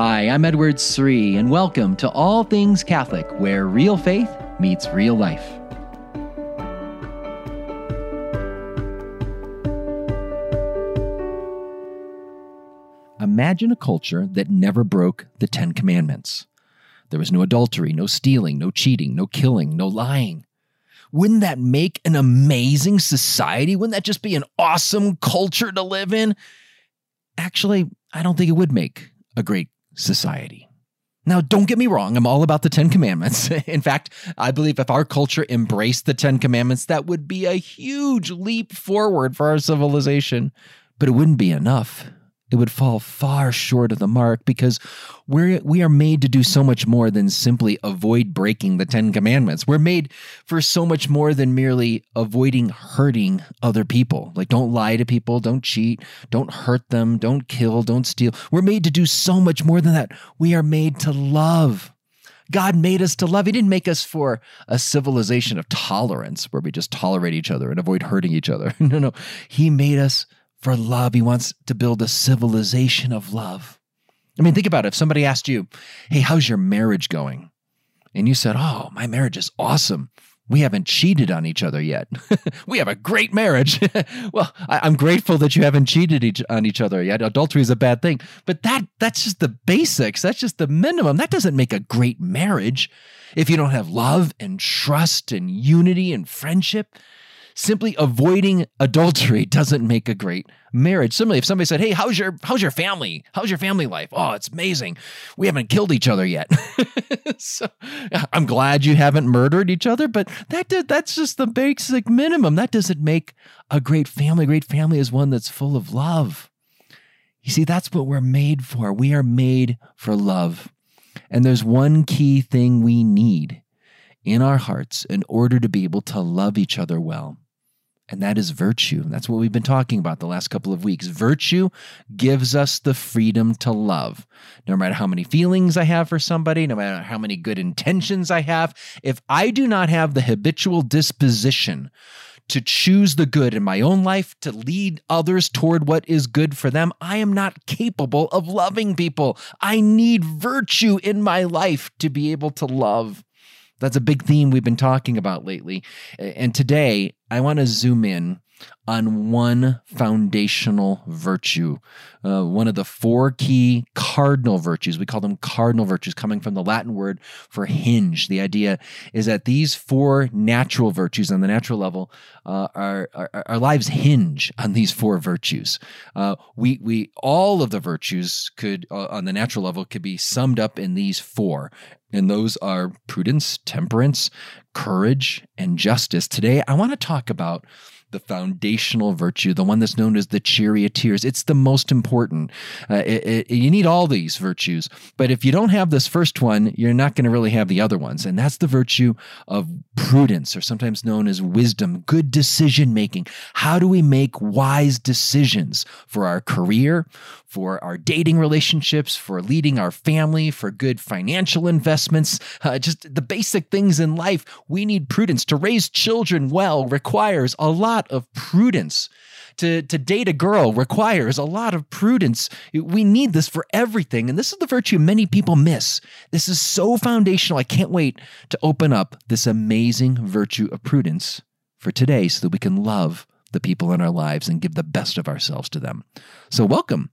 Hi, I'm Edward Sri, and welcome to All Things Catholic, where real faith meets real life. Imagine a culture that never broke the Ten Commandments. There was no adultery, no stealing, no cheating, no killing, no lying. Wouldn't that make an amazing society? Wouldn't that just be an awesome culture to live in? Actually, I don't think it would make a great society. Now, don't get me wrong, I'm all about the Ten Commandments. In fact, I believe if our culture embraced the Ten Commandments, that would be a huge leap forward for our civilization. But it wouldn't be enough it would fall far short of the mark because we're, we are made to do so much more than simply avoid breaking the Ten Commandments. We're made for so much more than merely avoiding hurting other people. Like, don't lie to people, don't cheat, don't hurt them, don't kill, don't steal. We're made to do so much more than that. We are made to love. God made us to love. He didn't make us for a civilization of tolerance where we just tolerate each other and avoid hurting each other. no, no. He made us for love. He wants to build a civilization of love. I mean, think about it. If somebody asked you, Hey, how's your marriage going? And you said, Oh, my marriage is awesome. We haven't cheated on each other yet. we have a great marriage. well, I, am grateful that you haven't cheated each, on each other yet. Adultery is a bad thing, but that that's just the basics. That's just the minimum. That doesn't make a great marriage. If you don't have love and trust and unity and friendship, simply avoiding adultery doesn't make a great marriage. Similarly, if somebody said, "Hey, how's your how's your family? How's your family life?" Oh, it's amazing. We haven't killed each other yet. so I'm glad you haven't murdered each other, but that did, that's just the basic minimum. That doesn't make a great family. A great family is one that's full of love. You see, that's what we're made for. We are made for love. And there's one key thing we need in our hearts in order to be able to love each other well and that is virtue. That's what we've been talking about the last couple of weeks. Virtue gives us the freedom to love. No matter how many feelings I have for somebody, no matter how many good intentions I have, if I do not have the habitual disposition to choose the good in my own life, to lead others toward what is good for them, I am not capable of loving people. I need virtue in my life to be able to love. That's a big theme we've been talking about lately. And today, I want to zoom in on one foundational virtue, uh, one of the four key cardinal virtues. We call them cardinal virtues, coming from the Latin word for hinge. The idea is that these four natural virtues on the natural level, uh, our, our, our lives hinge on these four virtues. Uh, we we all of the virtues could uh, on the natural level could be summed up in these four, and those are prudence, temperance, courage, and justice. Today, I want to talk about the foundational virtue, the one that's known as the charioteers. It's the most important. Uh, it, it, you need all these virtues, but if you don't have this first one, you're not going to really have the other ones. And that's the virtue of prudence, or sometimes known as wisdom, good decision making. How do we make wise decisions for our career, for our dating relationships, for leading our family, for good financial investments, uh, just the basic things in life. We need prudence. To raise children well requires a lot of prudence. To, to date a girl requires a lot of prudence. We need this for everything. And this is the virtue many people miss. This is so foundational. I can't wait to open up this amazing virtue of prudence for today so that we can love the people in our lives and give the best of ourselves to them. So, welcome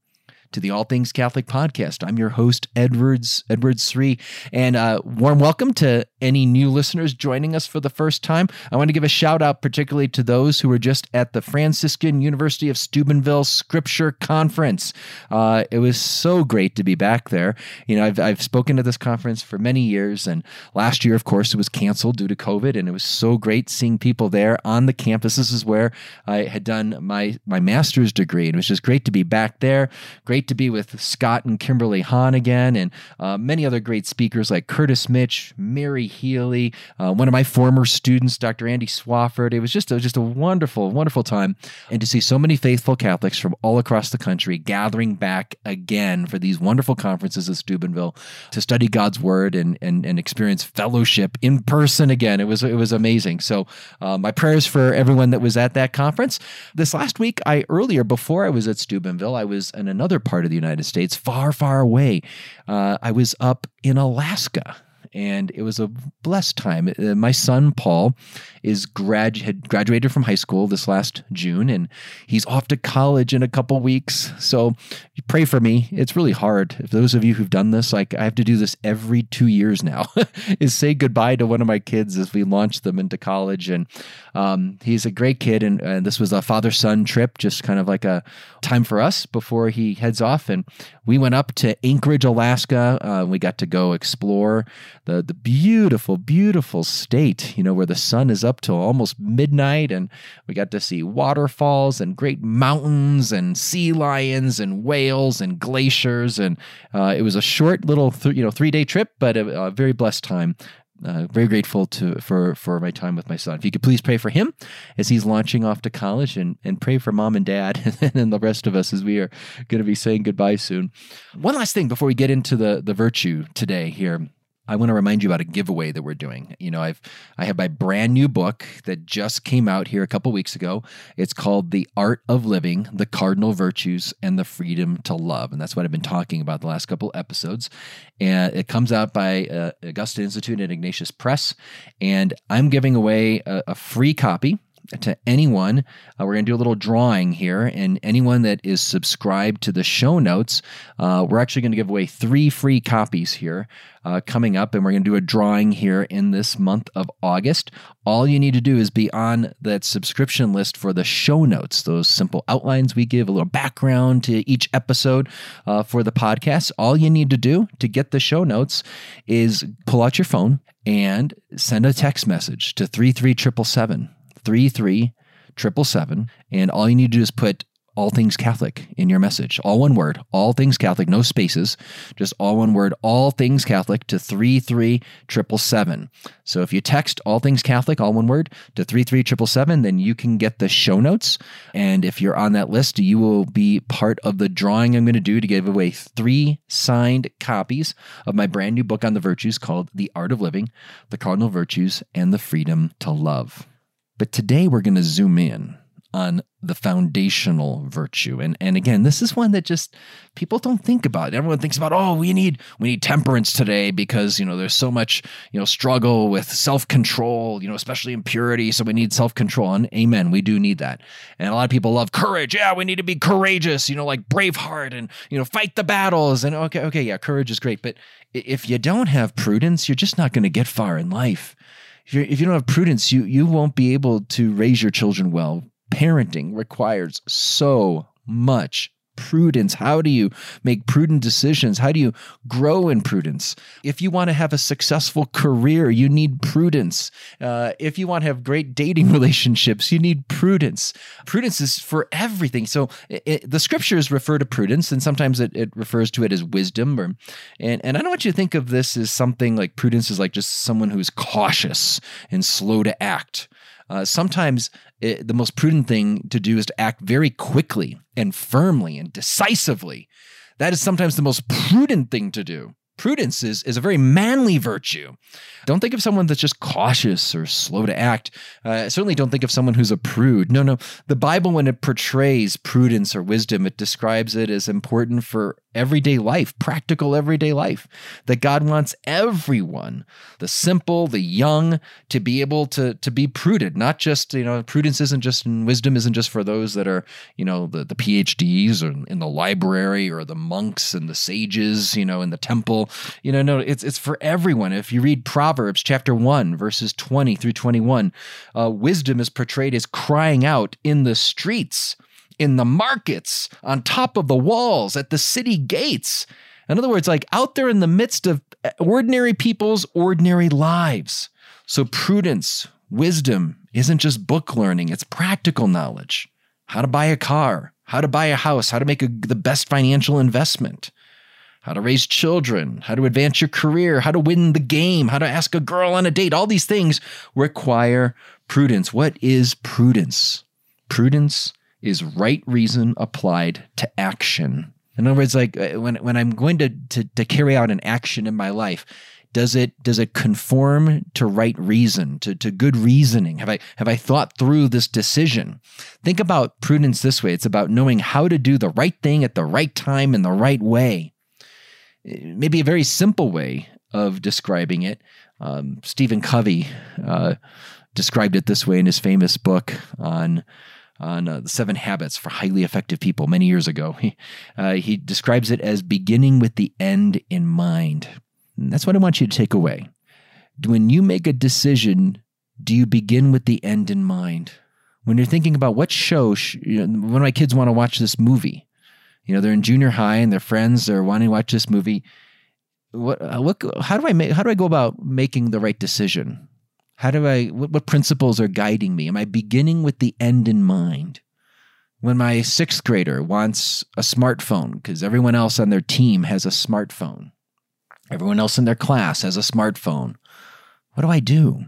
to the All Things Catholic podcast. I'm your host, Edwards Edwards Sri, and uh, warm welcome to any new listeners joining us for the first time. I want to give a shout out particularly to those who were just at the Franciscan University of Steubenville Scripture Conference. Uh, it was so great to be back there. You know, I've, I've spoken at this conference for many years, and last year, of course, it was canceled due to COVID, and it was so great seeing people there on the campus. This is where I had done my my master's degree, and it was just great to be back there. Great great to be with Scott and Kimberly Hahn again, and uh, many other great speakers like Curtis Mitch, Mary Healy, uh, one of my former students, Dr. Andy Swafford. It was just a, just a wonderful, wonderful time, and to see so many faithful Catholics from all across the country gathering back again for these wonderful conferences at Steubenville to study God's Word and and, and experience fellowship in person again. It was it was amazing. So uh, my prayers for everyone that was at that conference. This last week, I earlier before I was at Steubenville, I was in another part of the United States, far, far away. Uh, I was up in Alaska and it was a blessed time. Uh, my son Paul is grad had graduated from high school this last June, and he's off to college in a couple weeks. So pray for me. It's really hard. If those of you who've done this, like I have to do this every two years now, is say goodbye to one of my kids as we launch them into college. And um, he's a great kid, and, and this was a father son trip, just kind of like a time for us before he heads off. And we went up to Anchorage, Alaska. Uh, we got to go explore the the beautiful, beautiful state. You know where the sun is up till almost midnight, and we got to see waterfalls and great mountains and sea lions and whales and glaciers. And uh, it was a short little, th- you know, three day trip, but a, a very blessed time. Uh, very grateful to for for my time with my son. If you could please pray for him as he's launching off to college, and and pray for mom and dad and the rest of us as we are going to be saying goodbye soon. One last thing before we get into the the virtue today here. I want to remind you about a giveaway that we're doing. You know, I've I have my brand new book that just came out here a couple weeks ago. It's called The Art of Living: The Cardinal Virtues and the Freedom to Love, and that's what I've been talking about the last couple episodes. And it comes out by uh, Augustine Institute and Ignatius Press, and I'm giving away a, a free copy to anyone. Uh, we're going to do a little drawing here, and anyone that is subscribed to the show notes, uh, we're actually going to give away three free copies here uh, coming up, and we're going to do a drawing here in this month of August. All you need to do is be on that subscription list for the show notes, those simple outlines we give, a little background to each episode uh, for the podcast. All you need to do to get the show notes is pull out your phone and send a text message to 33777 33777. And all you need to do is put all things Catholic in your message. All one word, all things Catholic, no spaces, just all one word, all things Catholic to 33777. So if you text all things Catholic, all one word, to 33777, then you can get the show notes. And if you're on that list, you will be part of the drawing I'm going to do to give away three signed copies of my brand new book on the virtues called The Art of Living, The Cardinal Virtues, and the Freedom to Love. But today we're going to zoom in on the foundational virtue. And and again, this is one that just people don't think about. Everyone thinks about, oh, we need we need temperance today because, you know, there's so much, you know, struggle with self-control, you know, especially impurity. so we need self-control. And amen, we do need that. And a lot of people love courage. Yeah, we need to be courageous, you know, like Braveheart and, you know, fight the battles. And okay, okay, yeah, courage is great, but if you don't have prudence, you're just not going to get far in life if, if you don't have prudence, you you won't be able to raise your children well. Parenting requires so much prudence? How do you make prudent decisions? How do you grow in prudence? If you want to have a successful career, you need prudence. Uh, if you want to have great dating relationships, you need prudence. Prudence is for everything. So it, it, the scriptures refer to prudence, and sometimes it, it refers to it as wisdom. Or, and, and I don't want you to think of this as something like prudence is like just someone who's cautious and slow to act. Uh, sometimes it, the most prudent thing to do is to act very quickly and firmly and decisively. That is sometimes the most prudent thing to do. Prudence is, is a very manly virtue. Don't think of someone that's just cautious or slow to act. Uh, certainly don't think of someone who's a prude. No, no. The Bible, when it portrays prudence or wisdom, it describes it as important for everyday life, practical everyday life. That God wants everyone, the simple, the young, to be able to, to be prudent. Not just, you know, prudence isn't just, and wisdom isn't just for those that are, you know, the, the PhDs or in the library or the monks and the sages, you know, in the temple you know, no, it's it's for everyone. If you read Proverbs chapter one, verses twenty through twenty-one, uh, wisdom is portrayed as crying out in the streets, in the markets, on top of the walls, at the city gates. In other words, like out there in the midst of uh, ordinary people's ordinary lives. So prudence, wisdom isn't just book learning, it's practical knowledge. How to buy a car, how to buy a house, how to make a, the best financial investment how to raise children, how to advance your career, how to win the game, how to ask a girl on a date. All these things require prudence. What is prudence? Prudence is right reason applied to action. In other words, like uh, when, when I'm going to, to, to carry out an action in my life, Does it does it conform to right reason, to, to good reasoning? Have I have I thought through this decision? Think about prudence this way. It's about knowing how to do the right thing at the right time in the right way. Maybe a very simple way of describing it. Um, Stephen Covey uh, described it this way in his famous book on on uh, the seven habits for highly effective people many years ago. He, uh, he describes it as beginning with the end in mind. And that's what I want you to take away. When you make a decision, do you begin with the end in mind? When you're thinking about what show, sh- you know, of my kids want to watch this movie, you know, they're in junior high and their friends are wanting to watch this movie. What, uh, what, how do I make, how do I go about making the right decision? How do I, what, what principles are guiding me? Am I beginning with the end in mind? When my sixth grader wants a smartphone because everyone else on their team has a smartphone, everyone else in their class has a smartphone, what do I do?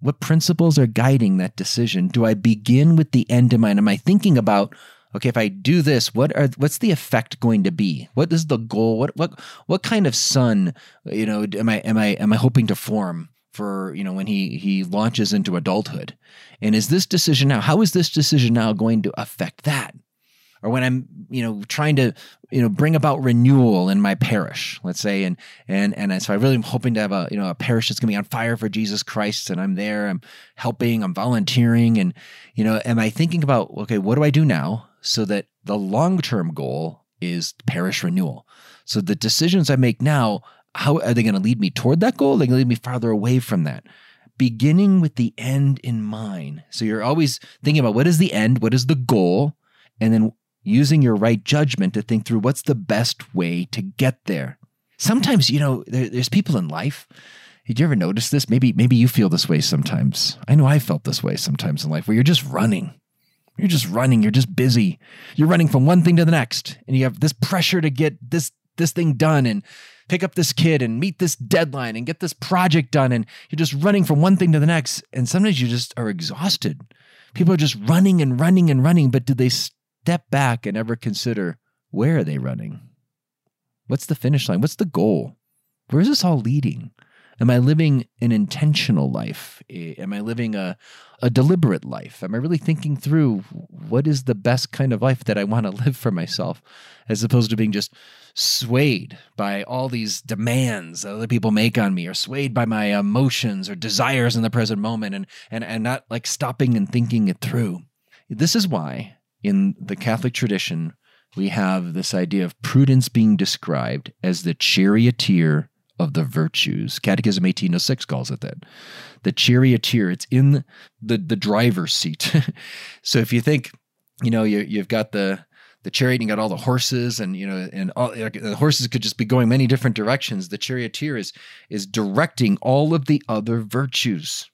What principles are guiding that decision? Do I begin with the end in mind? Am I thinking about, okay, if I do this, what are what's the effect going to be? What is the goal? What what what kind of son, you know, am I am I am I hoping to form? for you know when he he launches into adulthood and is this decision now how is this decision now going to affect that or when i'm you know trying to you know bring about renewal in my parish let's say and and and so i really am hoping to have a you know a parish that's going to be on fire for jesus christ and i'm there i'm helping i'm volunteering and you know am i thinking about okay what do i do now so that the long term goal is parish renewal so the decisions i make now how are they going to lead me toward that goal? They're they going to lead me farther away from that? Beginning with the end in mind. So you're always thinking about what is the end, what is the goal, and then using your right judgment to think through what's the best way to get there. Sometimes, you know, there, there's people in life. Did you ever notice this? Maybe, maybe you feel this way sometimes. I know I felt this way sometimes in life where you're just running. You're just running. You're just busy. You're running from one thing to the next, and you have this pressure to get this this thing done and pick up this kid and meet this deadline and get this project done. And you're just running from one thing to the next. And sometimes you just are exhausted. People are just running and running and running. But do they step back and ever consider where are they running? What's the finish line? What's the goal? Where is this all leading? Am I living an intentional life? Am I living a, a deliberate life? Am I really thinking through what is the best kind of life that I want to live for myself, as opposed to being just swayed by all these demands that other people make on me, or swayed by my emotions or desires in the present moment, and and and not like stopping and thinking it through. This is why in the Catholic tradition we have this idea of prudence being described as the charioteer of the virtues. Catechism 1806 calls it that. The charioteer, it's in the, the driver's seat. so if you think, you know, you, you've got the, the chariot and got all the horses and you know and all the horses could just be going many different directions the charioteer is is directing all of the other virtues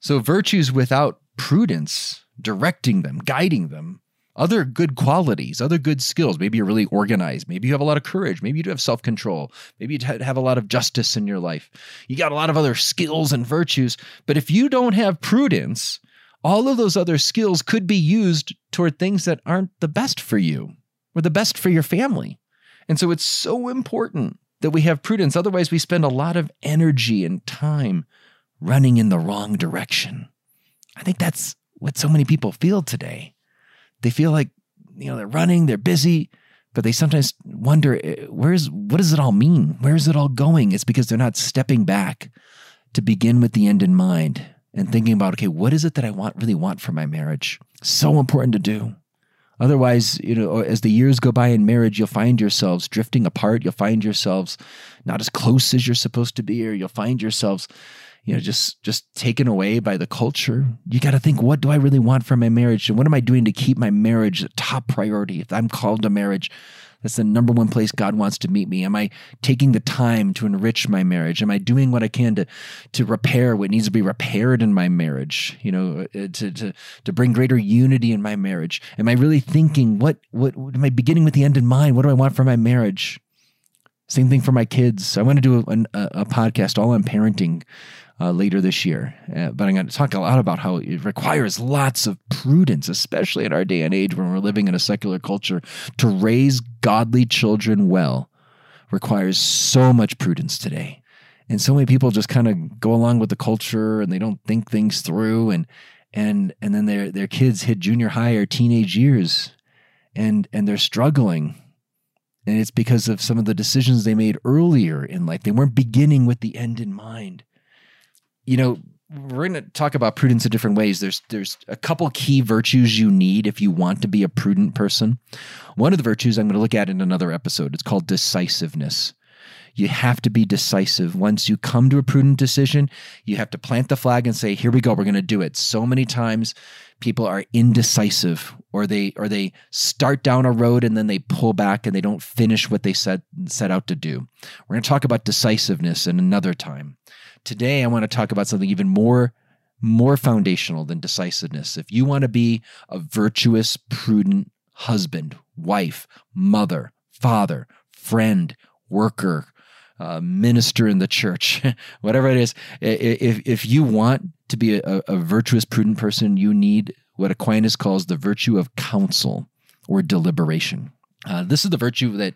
so virtues without prudence directing them guiding them other good qualities, other good skills. Maybe you're really organized. Maybe you have a lot of courage. Maybe you do have self control. Maybe you have a lot of justice in your life. You got a lot of other skills and virtues. But if you don't have prudence, all of those other skills could be used toward things that aren't the best for you or the best for your family. And so it's so important that we have prudence. Otherwise, we spend a lot of energy and time running in the wrong direction. I think that's what so many people feel today. They feel like, you know, they're running, they're busy, but they sometimes wonder eh, where's what does it all mean? Where is it all going? It's because they're not stepping back to begin with the end in mind and thinking about, okay, what is it that I want really want for my marriage? So important to do. Otherwise, you know, as the years go by in marriage, you'll find yourselves drifting apart. You'll find yourselves not as close as you're supposed to be, or you'll find yourselves you know just just taken away by the culture. You got to think what do i really want for my marriage? And what am i doing to keep my marriage a top priority? If i'm called to marriage that's the number one place god wants to meet me. Am i taking the time to enrich my marriage? Am i doing what i can to to repair what needs to be repaired in my marriage you know uh, to to to bring greater unity in my marriage? Am i really thinking what what, what am i beginning with the end in mind? What do i want for my marriage? Same thing for my kids. I want to do a, a, a podcast all on parenting uh, later this year. Uh, but I'm going to talk a lot about how it requires lots of prudence, especially in our day and age when we're living in a secular culture. To raise godly children well requires so much prudence today. and so many people just kind of go along with the culture and they don't think things through and and and then their their kids hit junior high or teenage years and and they're struggling and it's because of some of the decisions they made earlier in life they weren't beginning with the end in mind you know we're going to talk about prudence in different ways there's there's a couple key virtues you need if you want to be a prudent person one of the virtues i'm going to look at in another episode it's called decisiveness you have to be decisive. Once you come to a prudent decision, you have to plant the flag and say, "Here we go. We're going to do it." So many times people are indecisive or they or they start down a road and then they pull back and they don't finish what they set set out to do. We're going to talk about decisiveness in another time. Today I want to talk about something even more more foundational than decisiveness. If you want to be a virtuous, prudent husband, wife, mother, father, friend, worker, uh, minister in the church, whatever it is. If, if you want to be a, a virtuous, prudent person, you need what Aquinas calls the virtue of counsel or deliberation. Uh, this is the virtue that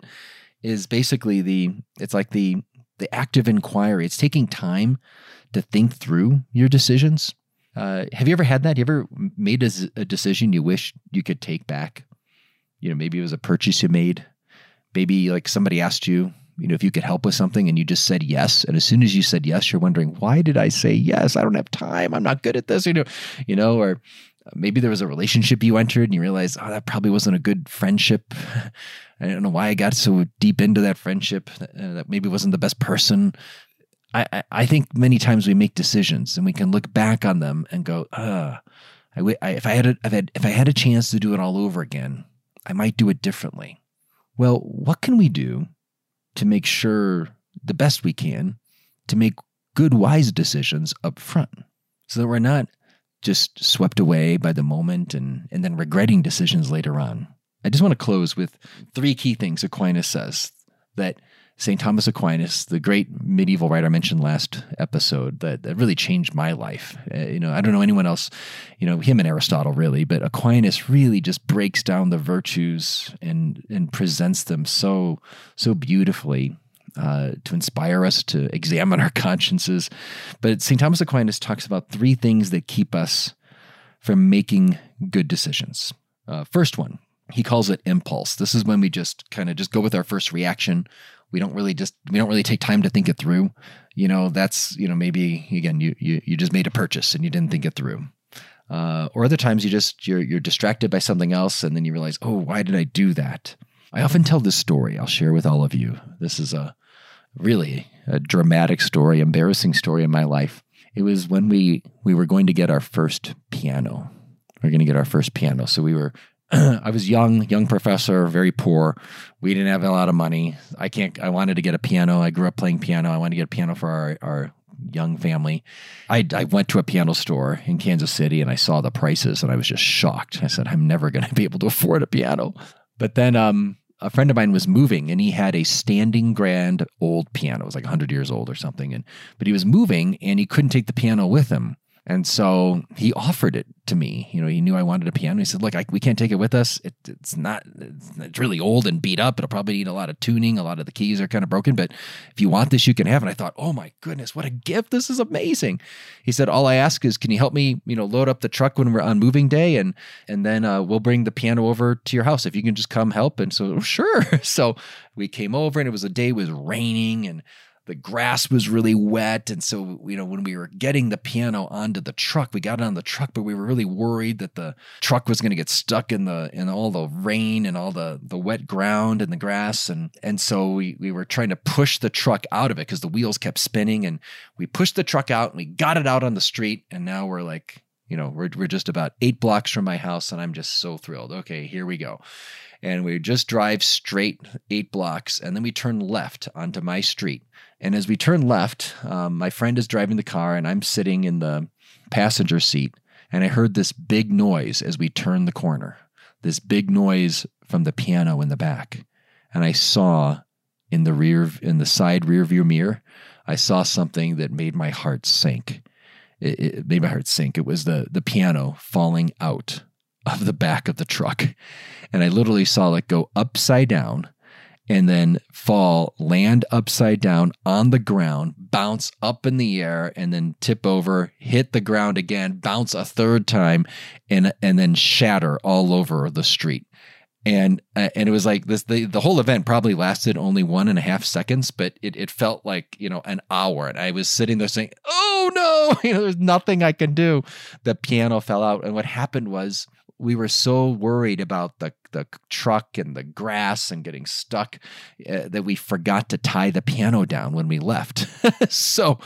is basically the it's like the the active inquiry. It's taking time to think through your decisions. Uh, have you ever had that? You ever made a, a, decision you wish you could take back? You know, maybe it was a purchase you made. Maybe like somebody asked you, you know, if you could help with something and you just said yes. And as soon as you said yes, you're wondering, why did I say yes? I don't have time. I'm not good at this, you know, you know, or maybe there was a relationship you entered and you realized, oh, that probably wasn't a good friendship. I don't know why I got so deep into that friendship. Uh, that maybe wasn't the best person. I, I, think many times we make decisions and we can look back on them and go, uh, I, I, if I had if I had, if I had a chance to do it all over again, I might do it differently. Well, what can we do to make sure the best we can to make good, wise decisions up front so that we're not just swept away by the moment and, and then regretting decisions later on. I just want to close with three key things Aquinas says that St. Thomas Aquinas, the great medieval writer I mentioned last episode, that, that really changed my life. Uh, you know, I don't know anyone else, you know, him and Aristotle really, but Aquinas really just breaks down the virtues and and presents them so so beautifully uh, to inspire us to examine our consciences. But St. Thomas Aquinas talks about three things that keep us from making good decisions. Uh, first one, he calls it impulse. This is when we just kind of just go with our first reaction we don't really just we don't really take time to think it through you know that's you know maybe again you you, you just made a purchase and you didn't think it through uh, or other times you just you're you're distracted by something else and then you realize oh why did i do that i often tell this story i'll share with all of you this is a really a dramatic story embarrassing story in my life it was when we we were going to get our first piano we are going to get our first piano so we were I was young, young professor, very poor. We didn't have a lot of money. I can't. I wanted to get a piano. I grew up playing piano. I wanted to get a piano for our, our young family. I, I went to a piano store in Kansas City and I saw the prices and I was just shocked. I said, I'm never going to be able to afford a piano. But then um, a friend of mine was moving and he had a standing grand old piano. It was like 100 years old or something. And but he was moving and he couldn't take the piano with him. And so he offered it to me. You know, he knew I wanted a piano. He said, "Look, I, we can't take it with us. It, it's not. It's, really old and beat up. It'll probably need a lot of tuning. A lot of the keys are kind of broken. But if you want this, you can have it." I thought, "Oh my goodness, what a gift! This is amazing." He said, "All I ask is, can you help me? You know, load up the truck when we're on moving day, and and then uh, we'll bring the piano over to your house. If you can just come help." And so, sure. so we came over, and it was a day was raining and the grass was really wet. And so, you know, when we were getting the piano onto the truck, we got it on the truck, but we were really worried that the truck was going to get stuck in the, in all the rain and all the, the wet ground and the grass. And, and so we, we were trying to push the truck out of it because the wheels kept spinning and we pushed the truck out and we got it out on the street. And now we're like, you know, we're, we're just about eight blocks from my house and I'm just so thrilled. Okay, here we go and we just drive straight eight blocks and then we turn left onto my street and as we turn left, um, my friend is driving the car and I'm sitting in the passenger seat. And I heard this big noise as we turned the corner, this big noise from the piano in the back. And I saw in the rear, in the side rear view mirror, I saw something that made my heart sink. It, it made my heart sink. It was the, the piano falling out of the back of the truck. And I literally saw it go upside down and then fall, land upside down on the ground, bounce up in the air, and then tip over, hit the ground again, bounce a third time, and and then shatter all over the street. And uh, and it was like this. The, the whole event probably lasted only one and a half seconds, but it, it felt like you know an hour. And I was sitting there saying, "Oh no, you know, there's nothing I can do." The piano fell out, and what happened was we were so worried about the the truck and the grass and getting stuck uh, that we forgot to tie the piano down when we left. so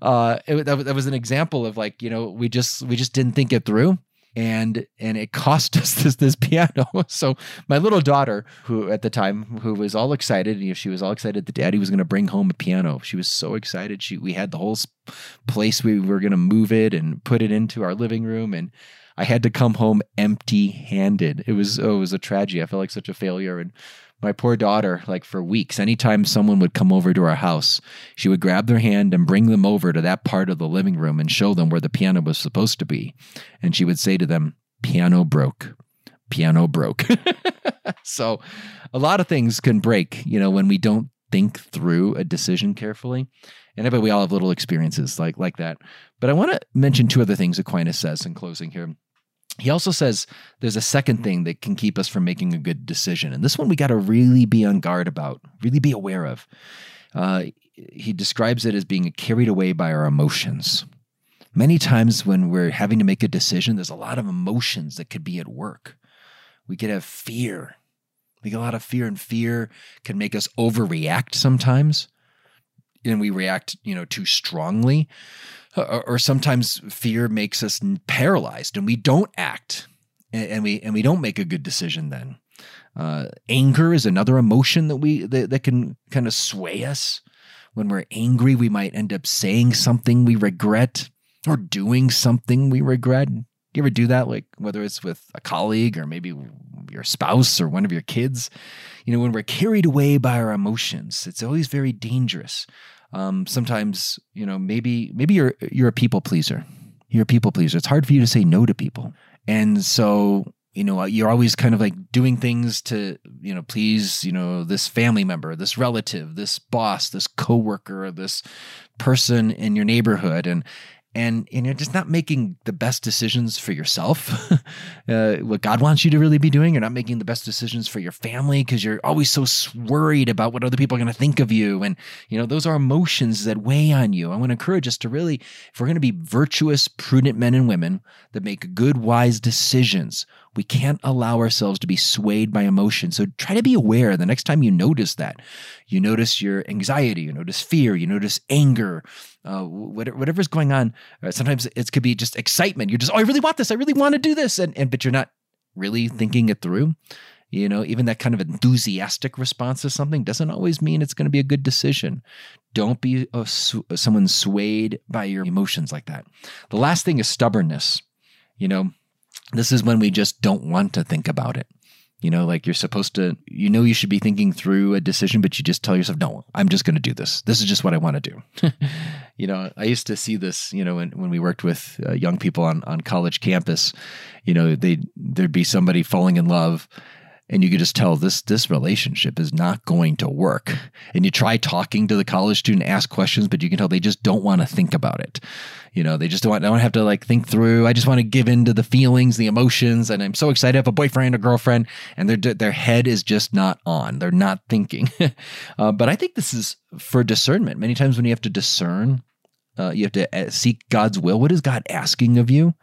uh, it, that, that was an example of like you know we just we just didn't think it through and and it cost us this this piano. So my little daughter, who at the time who was all excited, you know, she was all excited that Daddy was going to bring home a piano. She was so excited. She we had the whole place we were going to move it and put it into our living room, and I had to come home empty handed. It was oh, it was a tragedy. I felt like such a failure. And my poor daughter, like for weeks, anytime someone would come over to our house, she would grab their hand and bring them over to that part of the living room and show them where the piano was supposed to be. And she would say to them, Piano broke. Piano broke. so a lot of things can break, you know, when we don't think through a decision carefully. And I bet we all have little experiences like like that. But I want to mention two other things Aquinas says in closing here. He also says there's a second thing that can keep us from making a good decision. And this one we got to really be on guard about, really be aware of. Uh, he describes it as being carried away by our emotions. Many times when we're having to make a decision, there's a lot of emotions that could be at work. We could have fear. We get a lot of fear, and fear can make us overreact sometimes. And we react, you know, too strongly or, or sometimes fear makes us paralyzed and we don't act and, and we and we don't make a good decision then. Uh, anger is another emotion that we that, that can kind of sway us. When we're angry, we might end up saying something we regret or doing something we regret. You ever do that? Like whether it's with a colleague or maybe your spouse or one of your kids. You know, when we're carried away by our emotions, it's always very dangerous. Um, sometimes you know maybe maybe you're you're a people pleaser. You're a people pleaser. It's hard for you to say no to people. And so you know you're always kind of like doing things to you know please you know this family member this relative this boss this coworker this person in your neighborhood. And and, and you're just not making the best decisions for yourself, uh, what God wants you to really be doing. You're not making the best decisions for your family because you're always so worried about what other people are going to think of you. And, you know, those are emotions that weigh on you. I want to encourage us to really, if we're going to be virtuous, prudent men and women that make good, wise decisions, we can't allow ourselves to be swayed by emotion. So try to be aware the next time you notice that. You notice your anxiety, you notice fear, you notice anger, uh, whatever's going on. Uh, sometimes it could be just excitement. You're just, oh, I really want this. I really want to do this. And, and but you're not really thinking it through. You know, even that kind of enthusiastic response to something doesn't always mean it's going to be a good decision. Don't be a, someone swayed by your emotions like that. The last thing is stubbornness. You know, this is when we just don't want to think about it. You know, like you're supposed to, you know, you should be thinking through a decision, but you just tell yourself, no, I'm just going to do this. This is just what I want to do. you know, I used to see this, you know, when, when we worked with uh, young people on, on college campus, you know, they there'd be somebody falling in love and you could just tell this this relationship is not going to work. And you try talking to the college student ask questions but you can tell they just don't want to think about it. You know they just don't, want don't have to like think through i just want to give in to the feelings the emotions and i'm so excited to have a boyfriend or girlfriend and their their head is just not on. They're not thinking. Uh, but i think this is for discernment. Many times when you have to discern uh, you have to uh, seek god's will what is god asking of you?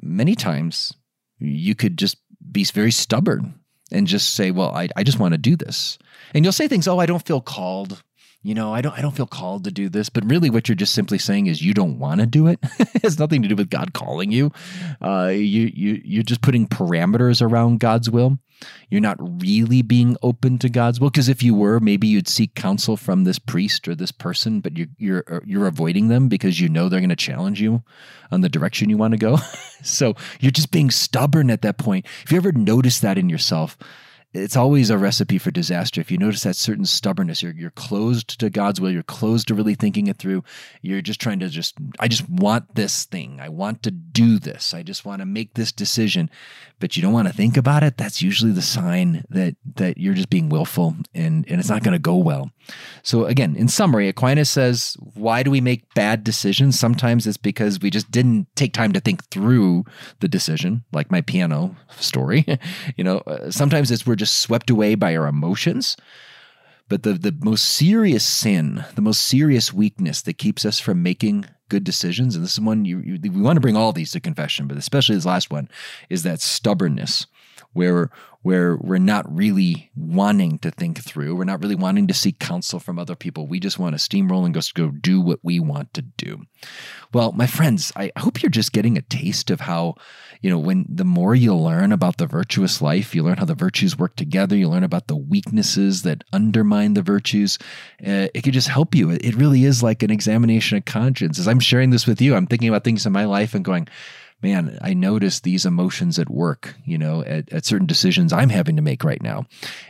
Many times you could just be very stubborn and just say, well, I, I just want to do this. And you'll say things, oh, I don't feel called. You know, I don't I don't feel called to do this, but really what you're just simply saying is you don't want to do it. it has nothing to do with God calling you. Uh, you you you're just putting parameters around God's will. You're not really being open to God's will because if you were, maybe you'd seek counsel from this priest or this person, but you're you're uh, you're avoiding them because you know they're going to challenge you on the direction you want to go. so you're just being stubborn at that point. If you ever notice that in yourself, it's always a recipe for disaster. If you notice that certain stubbornness, you're you're closed to God's will, you're closed to really thinking it through. You're just trying to just I just want this thing. I want to do this. I just want to make this decision. But you don't want to think about it. That's usually the sign that that you're just being willful and and it's not going to go well. So again, in summary, Aquinas says, why do we make bad decisions? Sometimes it's because we just didn't take time to think through the decision, like my piano story. you know, uh, sometimes it's we're just swept away by our emotions. But the, the most serious sin, the most serious weakness that keeps us from making good decisions, and this is one you, you we want to bring all these to confession, but especially this last one, is that stubbornness where where we're not really wanting to think through. We're not really wanting to seek counsel from other people. We just want to steamroll and just go do what we want to do. Well, my friends, I hope you're just getting a taste of how, you know, when the more you learn about the virtuous life, you learn how the virtues work together, you learn about the weaknesses that undermine the virtues, uh, it could just help you. It really is like an examination of conscience. As I'm sharing this with you, I'm thinking about things in my life and going, man, I notice these emotions at work, you know, at, at certain decisions I'm having to make right now,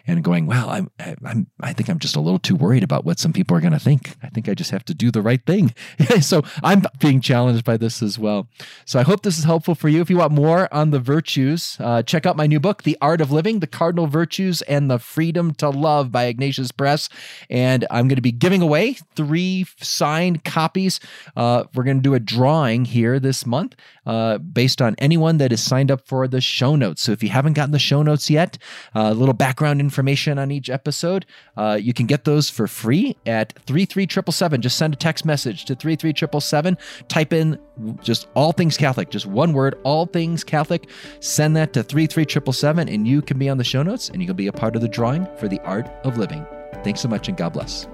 and going, well, I'm, I'm, I think I'm just a little too worried about what some people are going to think. I think I just have to do the right thing. so I'm being challenged by this as well. So I hope this is helpful for you. If you want more on the virtues, uh, check out my new book, The Art of Living: The Cardinal Virtues and the Freedom to Love by Ignatius Press, and I'm going to be giving away three signed copies. Uh, we're going to do a drawing here this month. Uh, based on anyone that is signed up for the show notes. So if you haven't gotten the show notes yet, uh, a little background information on each episode, uh, you can get those for free at 33777. Just send a text message to 33777. Type in just all things Catholic, just one word, all things Catholic. Send that to 33777 and you can be on the show notes and you can be a part of the drawing for the art of living. Thanks so much and God bless.